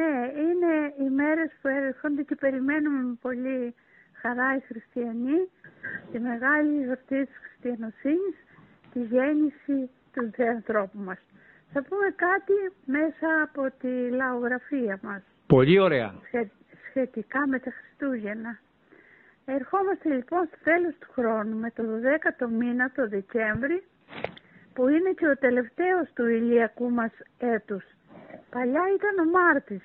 Ναι, είναι οι μέρες που έρχονται και περιμένουμε με πολύ χαρά οι χριστιανοί τη μεγάλη γιορτή της χριστιανοσύνης, τη γέννηση του Θεανθρώπου μας. Θα πούμε κάτι μέσα από τη λαογραφία μας. Πολύ ωραία. σχετικά με τα Χριστούγεννα. Ερχόμαστε λοιπόν στο τέλος του χρόνου με το 12ο μήνα, το Δεκέμβρη, που είναι και ο τελευταίος του ηλιακού μας έτους. Παλιά ήταν ο Μάρτης,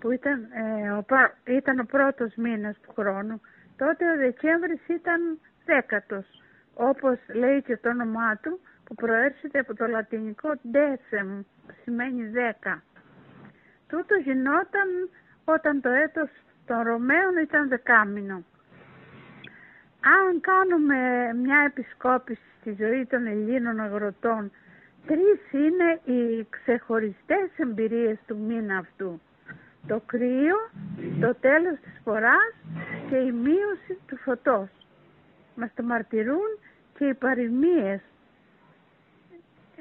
που ήταν, ε, ο, ήταν ο πρώτος μήνας του χρόνου. Τότε ο Δεκέμβρης ήταν δέκατος, όπως λέει και το όνομά του, που προέρχεται από το λατινικό decem, που σημαίνει δέκα. Τούτο γινόταν όταν το έτος των Ρωμαίων ήταν δεκάμινο. Αν κάνουμε μια επισκόπηση στη ζωή των Ελλήνων αγροτών, τρεις είναι οι ξεχωριστές εμπειρίες του μήνα αυτού. Το κρύο, το τέλος της φοράς και η μείωση του φωτός. Μας το μαρτυρούν και οι παροιμίες.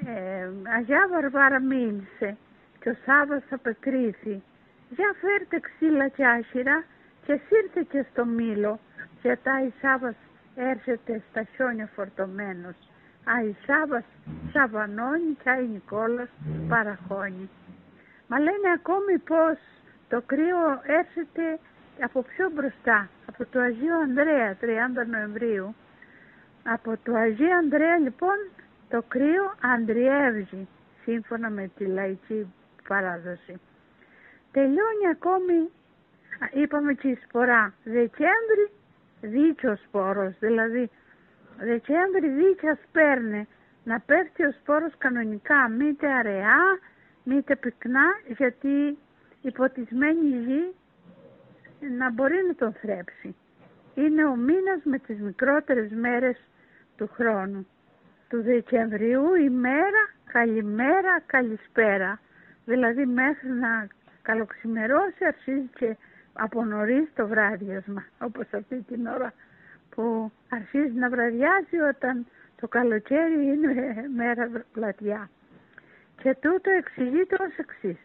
Ε, Αγιά Βαρβάρα μίλησε και ο Σάββας απεκρίθη. Για φέρτε ξύλα και άχυρα και σύρτε και στο μήλο και τα η Σάββας έρχεται στα χιόνια φορτωμένος. Α, η Σάββας σαβανώνει και η Νικόλας παραχώνει. Μα λένε ακόμη πως το κρύο έρχεται από πιο μπροστά, από το Αγίο Ανδρέα, 30 Νοεμβρίου. Από το Αγίο Ανδρέα λοιπόν το κρύο αντριεύζει, σύμφωνα με τη λαϊκή παράδοση. Τελειώνει ακόμη, είπαμε και η σπορά, Δεκέμβρη δίκιο σπόρος, δηλαδή Δεκέμβρη δίκαια σπέρνε να πέφτει ο σπόρος κανονικά, μήτε αραιά, μήτε πυκνά, γιατί η ποτισμένη γη να μπορεί να τον θρέψει. Είναι ο μήνας με τις μικρότερες μέρες του χρόνου. Του Δεκεμβρίου η μέρα, καλημέρα, καλησπέρα. Δηλαδή μέχρι να καλοξημερώσει αρχίζει και από νωρίς το βράδιασμα, όπως αυτή την ώρα που αρχίζει να βραδιάζει όταν το καλοκαίρι είναι μέρα πλατιά. Και τούτο εξηγείται ως εξής.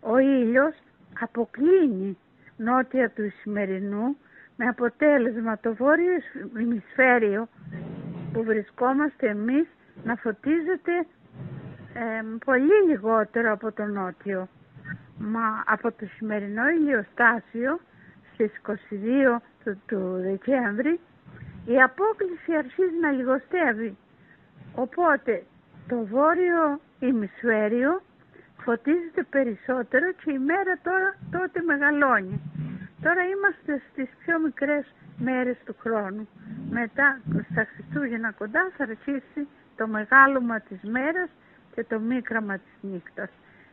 Ο ήλιος αποκλίνει νότια του σημερινού με αποτέλεσμα το βόρειο ημισφαίριο που βρισκόμαστε εμείς να φωτίζεται πολύ λιγότερο από το νότιο. Μα από το σημερινό ηλιοστάσιο στις 22 του, του Δεκέμβρη η απόκληση αρχίζει να λιγοστεύει. Οπότε το βόρειο ημισφαίριο φωτίζεται περισσότερο και η μέρα τώρα τότε μεγαλώνει. Τώρα είμαστε στις πιο μικρές μέρες του χρόνου. Μετά στα Χριστούγεννα κοντά θα αρχίσει το μεγάλωμα της μέρας και το μίκραμα της νύχτας.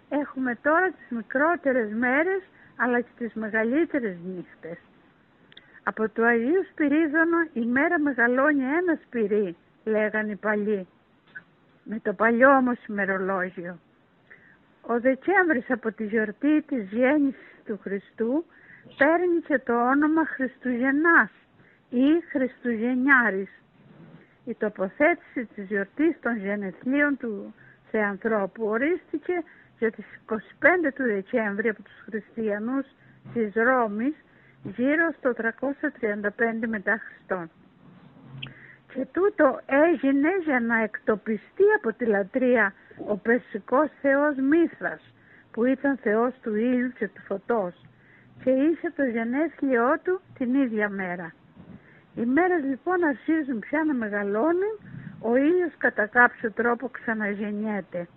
Έχουμε τώρα τις μικρότερες μέρες αλλά και τις μεγαλύτερες νύχτες. Από το Αγίου Σπυρίδωνο η μέρα μεγαλώνει ένα σπυρί, λέγαν οι παλιοί, με το παλιό όμως ημερολόγιο. Ο Δεκέμβρης από τη γιορτή της γέννησης του Χριστού παίρνει και το όνομα Χριστουγεννάς ή Χριστουγεννιάρης. Η τοποθέτηση της γιορτής των γενεθλίων του Θεανθρώπου ορίστηκε για τις 25 του Δεκέμβρη από τους χριστιανούς της Ρώμης γύρω στο 335 μετά Χριστόν. Και τούτο έγινε για να εκτοπιστεί από τη λατρεία ο περσικός θεός Μήθρας που ήταν θεός του ήλιου και του φωτός και είχε το γενέθλιό του την ίδια μέρα. Οι μέρες λοιπόν αρχίζουν πια να μεγαλώνουν, ο ήλιος κατά κάποιο τρόπο ξαναγεννιέται.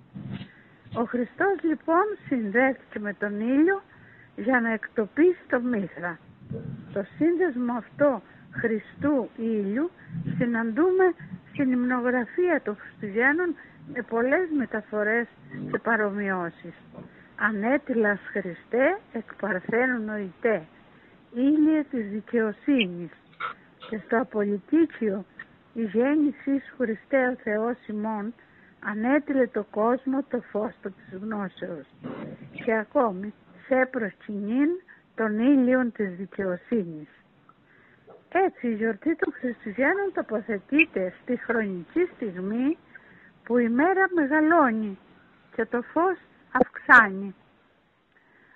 Ο Χριστός λοιπόν συνδέθηκε με τον ήλιο για να εκτοπίσει το Μήθρα. Το σύνδεσμο αυτό Χριστού ήλιου συναντούμε στην υμνογραφία των Χριστουγέννων με πολλές μεταφορές και παρομοιώσεις. Ανέτυλας Χριστέ εκ παρθένου νοητέ, ήλιε της δικαιοσύνης και στο απολυτίκιο η γέννησης Χριστέ ο Θεός ημών ανέτειλε το κόσμο το φως του της γνώσεως και ακόμη σε προσκυνήν των ήλιων της δικαιοσύνης. Έτσι η γιορτή των Χριστουγέννων τοποθετείται στη χρονική στιγμή που η μέρα μεγαλώνει και το φως αυξάνει.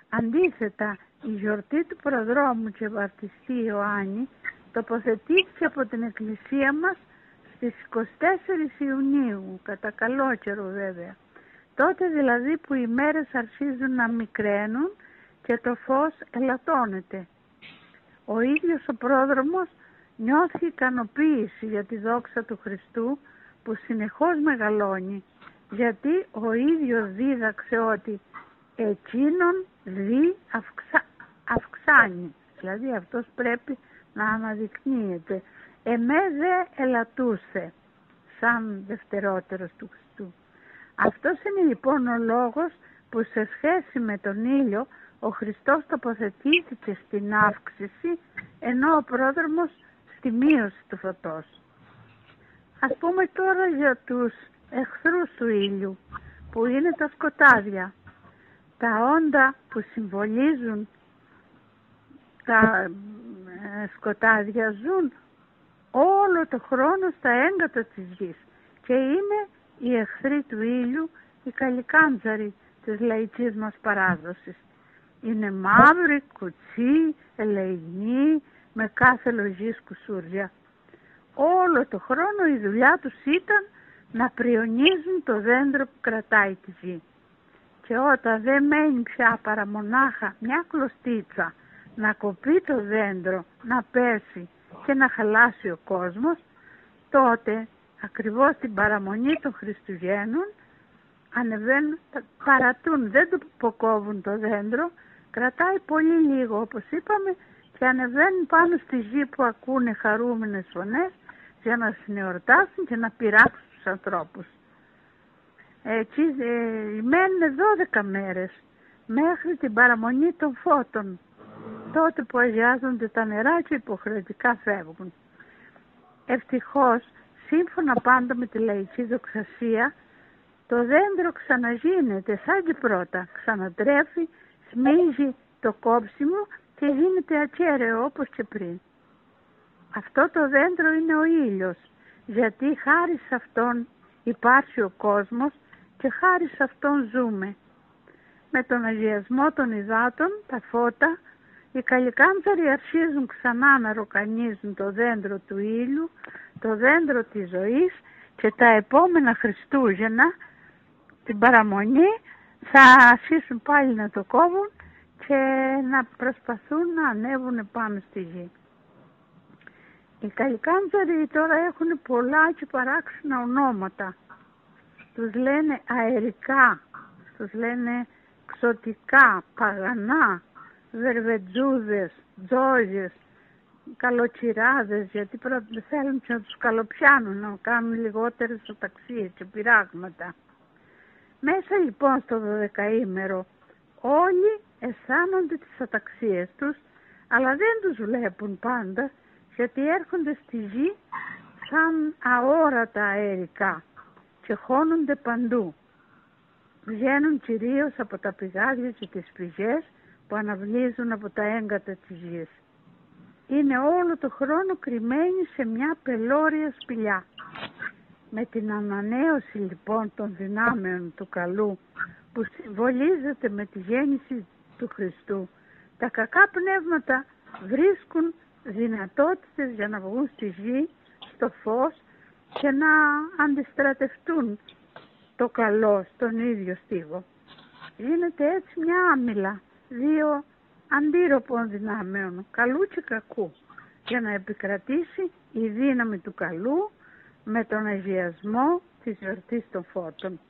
Αντίθετα, η γιορτή του προδρόμου και βαρτιστή Ιωάννη τοποθετήθηκε από την εκκλησία μας στις 24 Ιουνίου, κατά καλό καιρό βέβαια. Τότε δηλαδή που οι μέρες αρχίζουν να μικραίνουν και το φως ελαττώνεται. Ο ίδιος ο πρόδρομος νιώθει ικανοποίηση για τη δόξα του Χριστού που συνεχώς μεγαλώνει γιατί ο ίδιος δίδαξε ότι εκείνον δι αυξα, αυξάνει δηλαδή αυτός πρέπει να αναδεικνύεται. Εμέ δε ελατούσε σαν δευτερότερος του Χριστού αυτός είναι λοιπόν ο λόγος που σε σχέση με τον ήλιο ο Χριστός τοποθετήθηκε στην αύξηση ενώ ο πρόδρομος στη μείωση του φωτός. Ας πούμε τώρα για τους εχθρούς του ήλιου που είναι τα σκοτάδια. Τα όντα που συμβολίζουν τα ε, σκοτάδια ζουν όλο το χρόνο στα έγκατα της γης και είναι οι εχθροί του ήλιου, οι καλλικάντζαροι της λαϊκής μας παράδοσης. Είναι μαύροι, κουτσί, ελεηνοί, με κάθε λογής κουσούρια. Όλο το χρόνο η δουλειά τους ήταν να πριονίζουν το δέντρο που κρατάει τη γη. Και όταν δεν μένει πια παρά μονάχα μια κλωστίτσα να κοπεί το δέντρο, να πέσει και να χαλάσει ο κόσμος, τότε ακριβώς την παραμονή των Χριστουγέννων ανεβαίνουν, παρατούν, δεν το αποκόβουν το δέντρο, κρατάει πολύ λίγο όπως είπαμε και ανεβαίνουν πάνω στη γη που ακούνε χαρούμενες φωνές για να συνεορτάσουν και να πειράξουν τους ανθρώπους. Έτσι ε, μένουν 12 μέρες μέχρι την παραμονή των φώτων τότε που αγιάζονται τα νερά και υποχρεωτικά φεύγουν. Ευτυχώς, σύμφωνα πάντα με τη λαϊκή δοξασία, το δέντρο ξαναγίνεται σαν και πρώτα, ξανατρέφει, σμίζει το κόψιμο και γίνεται ακέραιο όπως και πριν. Αυτό το δέντρο είναι ο ήλιος, γιατί χάρη σε αυτόν υπάρχει ο κόσμος και χάρη σε αυτόν ζούμε. Με τον αγιασμό των υδάτων, τα φώτα, οι καλλικάνθαροι αρχίζουν ξανά να ροκανίζουν το δέντρο του ήλιου, το δέντρο της ζωής και τα επόμενα Χριστούγεννα, την παραμονή, θα αρχίσουν πάλι να το κόβουν και να προσπαθούν να ανέβουν πάνω στη γη. Οι καλλικάντζαροι τώρα έχουν πολλά και παράξενα ονόματα. Τους λένε αερικά, τους λένε ξωτικά, παγανά, βερβετζούδες, τζόζες, καλοτσιράδες, γιατί θέλουν να τους καλοπιάνουν, να κάνουν λιγότερες οταξίες και πειράγματα. Μέσα λοιπόν στο δωδεκαήμερο όλοι αισθάνονται τις αταξίες τους, αλλά δεν τους βλέπουν πάντα, γιατί έρχονται στη γη σαν αόρατα αερικά και χώνονται παντού. Βγαίνουν κυρίως από τα πηγάδια και τις πηγές που αναβλύζουν από τα έγκατα της γης. Είναι όλο το χρόνο κρυμμένοι σε μια πελώρια σπηλιά. Με την ανανέωση λοιπόν των δυνάμεων του καλού που συμβολίζεται με τη γέννηση του Χριστού, τα κακά πνεύματα βρίσκουν δυνατότητες για να βγουν στη γη, στο φως και να αντιστρατευτούν το καλό στον ίδιο στίβο. Γίνεται έτσι μια άμυλα δύο αντίρροπων δυνάμεων, καλού και κακού, για να επικρατήσει η δύναμη του καλού με τον αγιασμό της γιορτής των φώτων.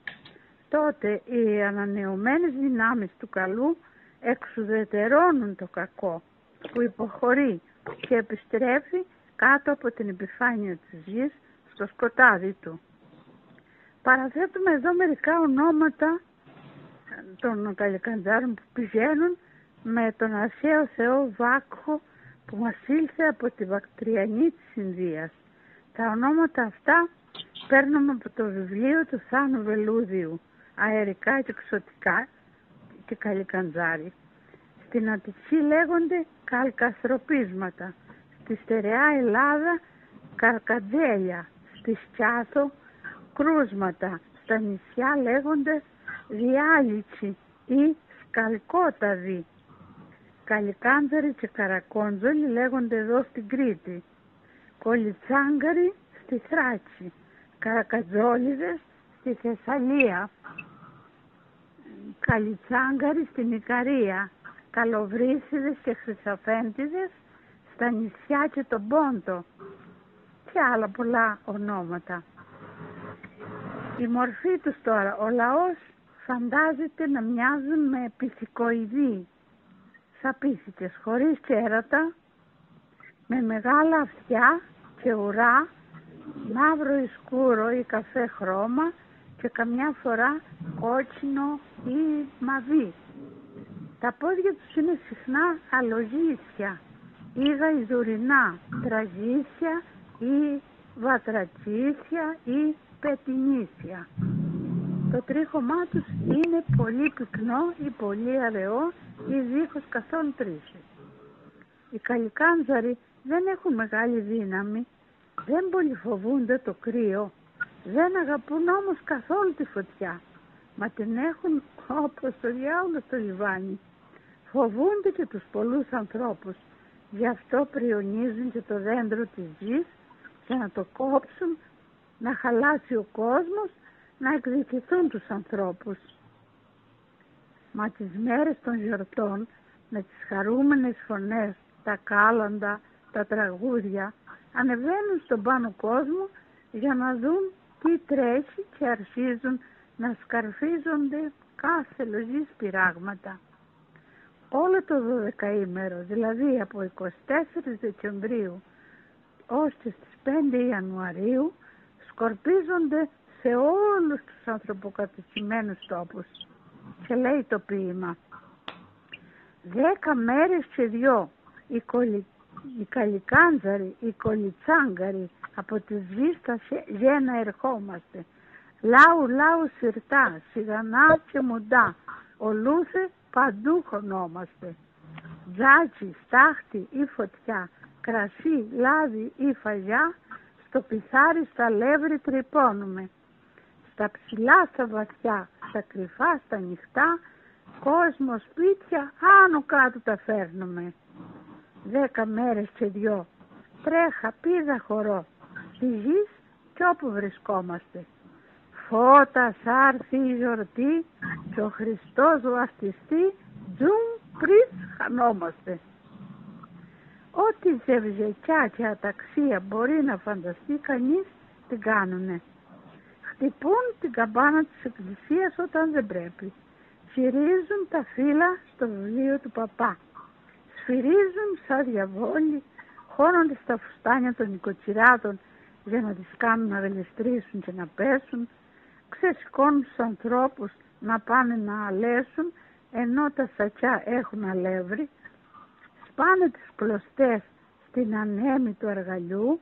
Τότε οι ανανεωμένες δυνάμεις του καλού εξουδετερώνουν το κακό που υποχωρεί και επιστρέφει κάτω από την επιφάνεια της γης στο σκοτάδι του. Παραθέτουμε εδώ μερικά ονόματα των καλλικαντζάρων που πηγαίνουν με τον αρχαίο θεό Βάκχο που μας ήλθε από τη Βακτριανή της Ινδίας. Τα ονόματα αυτά παίρνουμε από το βιβλίο του Θάνου Βελούδιου, αερικά και εξωτικά και καλικαντζάρι. Στην Αττική λέγονται καλκαστροπίσματα, στη στερεά Ελλάδα καρκαντζέλια, στη Σκιάθο κρούσματα, στα νησιά λέγονται διάλυτσι ή σκαλκόταδη Καλικάντζαροι και Καρακόντζολοι λέγονται εδώ στην Κρήτη. Κολιτσάγκαροι στη Θράκη. Καρακατζόλιδες στη Θεσσαλία. Καλιτσάγκαροι στην Ικαρία. Καλοβρίσιδες και Χρυσαφέντιδες στα νησιά και τον Πόντο και άλλα πολλά ονόματα. Η μορφή τους τώρα, ο λαός φαντάζεται να μοιάζουν με πυθικοειδή, σαπίθηκες χωρίς κέρατα, με μεγάλα αυτιά και ουρά, μαύρο ή σκούρο ή καφέ χρώμα και καμιά φορά κότσινο ή μαβί. Τα πόδια τους είναι συχνά αλογίσια ή γαϊδουρινά, τραγίσια ή βατρατσίσια ή πετινίσια. Το τρίχωμά τους είναι πολύ πυκνό ή πολύ αραιό ή δίχως καθόλου τρίχη. Οι καλικάνζαροι δεν έχουν μεγάλη δύναμη, δεν πολύ φοβούνται το κρύο, δεν αγαπούν όμως καθόλου τη φωτιά, μα την έχουν όπως το διάολο στο λιβάνι. Φοβούνται και τους πολλούς ανθρώπους, γι' αυτό πριονίζουν και το δέντρο της γης και να το κόψουν, να χαλάσει ο κόσμος, να εκδικηθούν τους ανθρώπους. Μα τις μέρες των γιορτών, με τις χαρούμενες φωνές, τα κάλαντα, τα τραγούδια, ανεβαίνουν στον πάνω κόσμο για να δουν τι τρέχει και αρχίζουν να σκαρφίζονται κάθε λογής πειράγματα. Όλο το 12ήμερο, δηλαδή από 24 Δεκεμβρίου ως και στις 5 Ιανουαρίου σκορπίζονται σε όλους τους ανθρωποκατοικημένους τόπους. Και λέει το ποίημα «Δέκα μέρες και δυο οι, κολι... οι καλικάνζαροι, οι κολιτσάγκαροι από τη σβήστα γένα ερχόμαστε. Λάου λάου σιρτά, σιγανά και μουντά, ολούθε παντού χωνόμαστε. Τζάτσι, στάχτη ή φωτιά, κρασί, λάδι ή φαγιά, στο πιθάρι στα λεύρη τρυπώνουμε. Στα ψηλά, στα βαθιά, στα κρυφά, στα νυχτά, κόσμος σπίτια άνω κάτω τα φέρνουμε. Δέκα μέρες και δυο, τρέχα, πίδα χωρώ, στη γης κι όπου βρισκόμαστε. Φώτα σάρθει η γιορτή και ο Χριστός βαφτιστεί, τζουμ πριν χανόμαστε. Ό,τι ζευζεκιά και αταξία μπορεί να φανταστεί κανείς την κάνουνε. Χτυπούν την καμπάνα της εκκλησίας όταν δεν πρέπει. Σφυρίζουν τα φύλλα στο βιβλίο του παπά. Σφυρίζουν σαν διαβόλοι, χώνονται στα φουστάνια των νοικοτσιράτων για να τις κάνουν να βελιστρήσουν και να πέσουν. Ξεσηκώνουν τους ανθρώπους να πάνε να αλέσουν ενώ τα σακιά έχουν αλεύρι πάνε τις πλωστές στην ανέμη του αργαλιού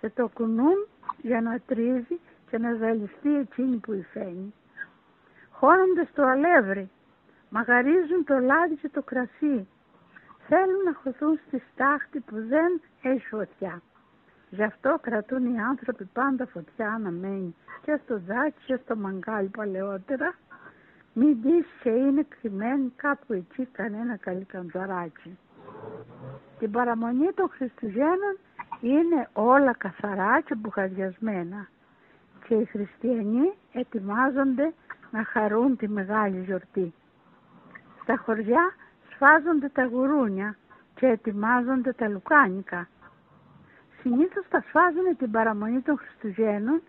και το κουνούν για να τρίζει και να ζαλιστεί εκείνη που υφαίνει. Χώνονται στο αλεύρι, μαγαρίζουν το λάδι και το κρασί. Θέλουν να χωθούν στη στάχτη που δεν έχει φωτιά. Γι' αυτό κρατούν οι άνθρωποι πάντα φωτιά να μένει και στο δάκι και στο μαγκάλι παλαιότερα. Μην δεις και είναι κρυμμένοι κάπου εκεί κανένα καλικαντζαράκι. Την παραμονή των Χριστουγέννων είναι όλα καθαρά και μπουχαδιασμένα και οι χριστιανοί ετοιμάζονται να χαρούν τη μεγάλη γιορτή. Στα χωριά σφάζονται τα γουρούνια και ετοιμάζονται τα λουκάνικα. Συνήθως τα σφάζουν την παραμονή των Χριστουγέννων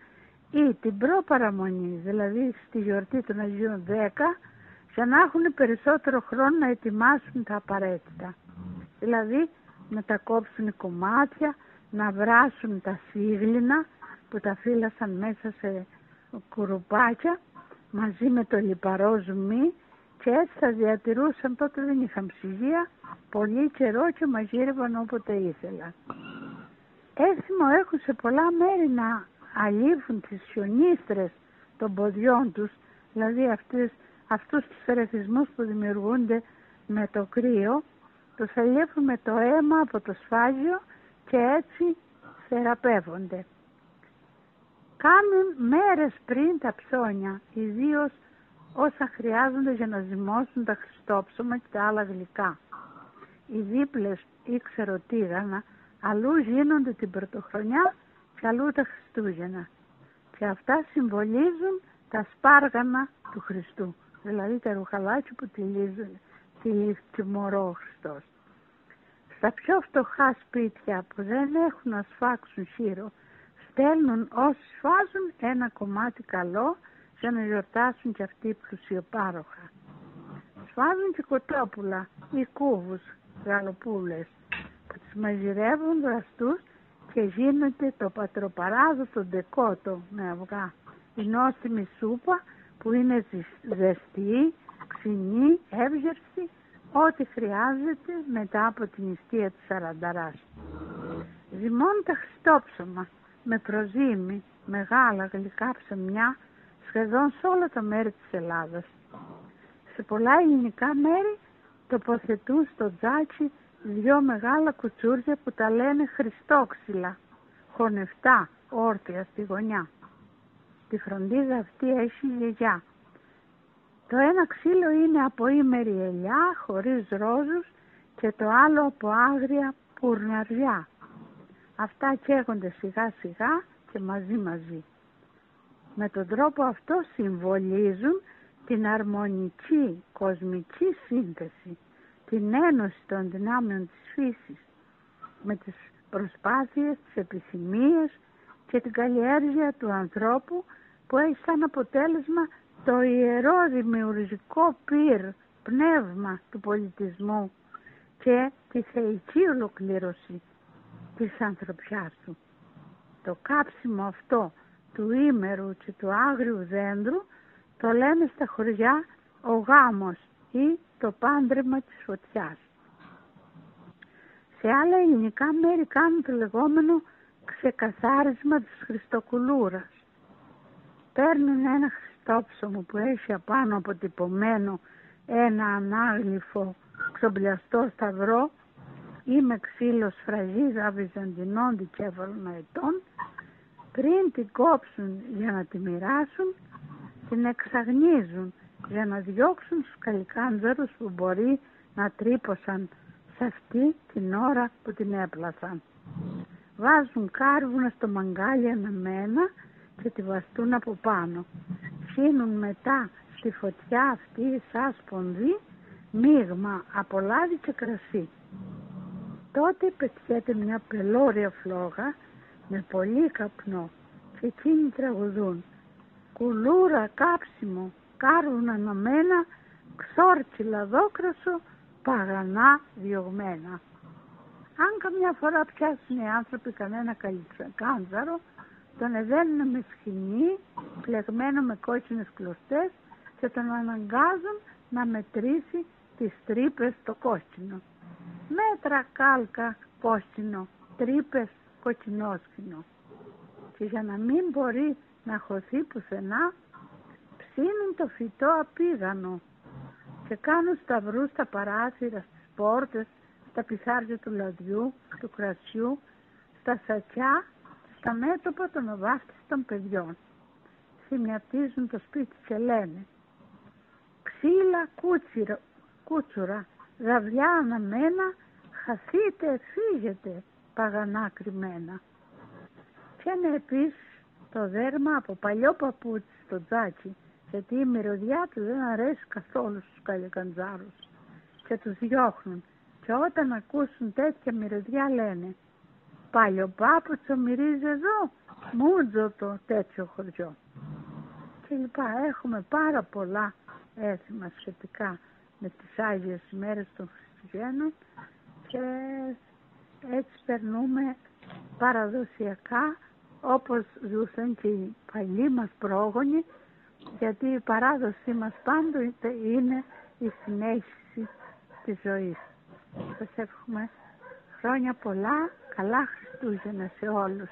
ή την προπαραμονή, δηλαδή στη γιορτή των Αγίων 10, για να έχουν περισσότερο χρόνο να ετοιμάσουν τα απαραίτητα δηλαδή να τα κόψουν κομμάτια, να βράσουν τα σίγλινα που τα φύλασαν μέσα σε κουρουπάκια μαζί με το λιπαρό ζουμί και έτσι θα διατηρούσαν τότε δεν είχαν ψυγεία πολύ καιρό και μαγείρευαν όποτε ήθελαν. Έθιμο έχουν σε πολλά μέρη να αλήφουν τις σιωνίστρες των ποδιών τους, δηλαδή αυτούς, αυτούς τους θεραπισμούς που δημιουργούνται με το κρύο τους με το αίμα από το σφάγιο και έτσι θεραπεύονται. Κάνουν μέρες πριν τα ψώνια, ιδίως όσα χρειάζονται για να ζυμώσουν τα χριστόψωμα και τα άλλα γλυκά. οι δίπλες ή ξεροτήγανα, αλλού γίνονται την πρωτοχρονιά και αλλού τα Χριστούγεννα. Και αυτά συμβολίζουν τα σπάργανα του Χριστού, δηλαδή τα ρουχαλάκια που τυλίζει μωρό ο Χριστός. Στα πιο φτωχά σπίτια που δεν έχουν να σφάξουν χείρο, στέλνουν όσοι σφάζουν ένα κομμάτι καλό για να γιορτάσουν και αυτοί πλουσιοπάροχα. Σφάζουν και κοτόπουλα ή κούβους, γαλοπούλες, που τις μαζειρεύουν δραστούς και γίνεται το πατροπαράδοτο ντεκότο με αυγά. Η νόστιμη σούπα που είναι ζεστή, ξινή, εύγερση, ό,τι χρειάζεται μετά από την νηστεία της Σαρανταράς. Ζυμώνουν τα χριστόψωμα με προζύμι, μεγάλα γλυκά ψωμιά σχεδόν σε όλα τα μέρη της Ελλάδας. Σε πολλά ελληνικά μέρη τοποθετούν στο τζάκι δυο μεγάλα κουτσούρια που τα λένε χριστόξυλα, χωνευτά, όρθια στη γωνιά. Τη φροντίδα αυτή έχει η γιαγιά. Το ένα ξύλο είναι από ήμερη ελιά, χωρίς ρόζους και το άλλο από άγρια πουρναριά. Αυτά καίγονται σιγά σιγά και μαζί μαζί. Με τον τρόπο αυτό συμβολίζουν την αρμονική κοσμική σύνθεση, την ένωση των δυνάμεων της φύσης με τις προσπάθειες, τις επιθυμίες και την καλλιέργεια του ανθρώπου που έχει σαν αποτέλεσμα το ιερό δημιουργικό πυρ, πνεύμα του πολιτισμού και τη θεϊκή ολοκλήρωση της ανθρωπιάς του. Το κάψιμο αυτό του ήμερου και του άγριου δέντρου το λένε στα χωριά ο γάμος ή το πάντρεμα της φωτιάς. Σε άλλα ελληνικά μέρη κάνουν το λεγόμενο ξεκαθάρισμα της Χριστοκουλούρας. Παίρνουν ένα χριστόψωμο που έχει απάνω αποτυπωμένο ένα ανάγλυφο ξομπλιαστό σταυρό ή με ξύλο σφραγίδα βυζαντινών δικέφαλων ετών πριν την κόψουν για να τη μοιράσουν την εξαγνίζουν για να διώξουν τους καλικάντζαρους που μπορεί να τρύπωσαν σε αυτή την ώρα που την έπλασαν. Βάζουν κάρβουνα στο μαγκάλι αναμένα και τη βαστούν από πάνω. Φύνουν μετά στη φωτιά αυτή σαν σπονδί μείγμα από λάδι και κρασί. Τότε πετιέται μια πελώρια φλόγα με πολύ καπνό και εκείνοι τραγουδούν κουλούρα, κάψιμο, κάρβουνα αναμένα, ξόρτσιλα δόκρασο, παγανά διωγμένα. Αν καμιά φορά πιάσουν οι άνθρωποι κανένα κάντζαρο, τον εδένουν με σκηνή, πλεγμένο με κόκκινες κλωστές και τον αναγκάζουν να μετρήσει τις τρύπες στο κόκκινο. Μέτρα κάλκα κόκκινο, τρύπες κοκκινόσκινο. Και για να μην μπορεί να χωθεί πουθενά, ψήνουν το φυτό απίγανο και κάνουν σταυρούς στα παράθυρα, στις πόρτες, στα πισάρια του λαδιού, του κρασιού, στα σακιά, στα μέτωπα των οβάφτιστων παιδιών. Θυμιατίζουν το σπίτι και λένε «Ξύλα κούτσιρα, κούτσουρα, γαβιά αναμένα, χαθείτε, φύγετε, παγανά κρυμμένα». Και είναι επίσης το δέρμα από παλιό παπούτσι στο τζάκι, γιατί η μυρωδιά του δεν αρέσει καθόλου στους καλικαντζάρους και τους διώχνουν και όταν ακούσουν τέτοια μυρωδιά λένε «Παλιό πάπουτσο μυρίζει εδώ, μούτζο το τέτοιο χωριό». Και λοιπά, έχουμε πάρα πολλά έθιμα σχετικά με τις Άγιες ημέρες των Χριστουγέννων και έτσι περνούμε παραδοσιακά όπως ζούσαν και οι παλιοί μας πρόγονοι γιατί η παράδοσή μας πάντοτε είναι η συνέχιση της ζωής. Σας εύχομαι χρόνια πολλά, καλά Χριστούγεννα σε όλους.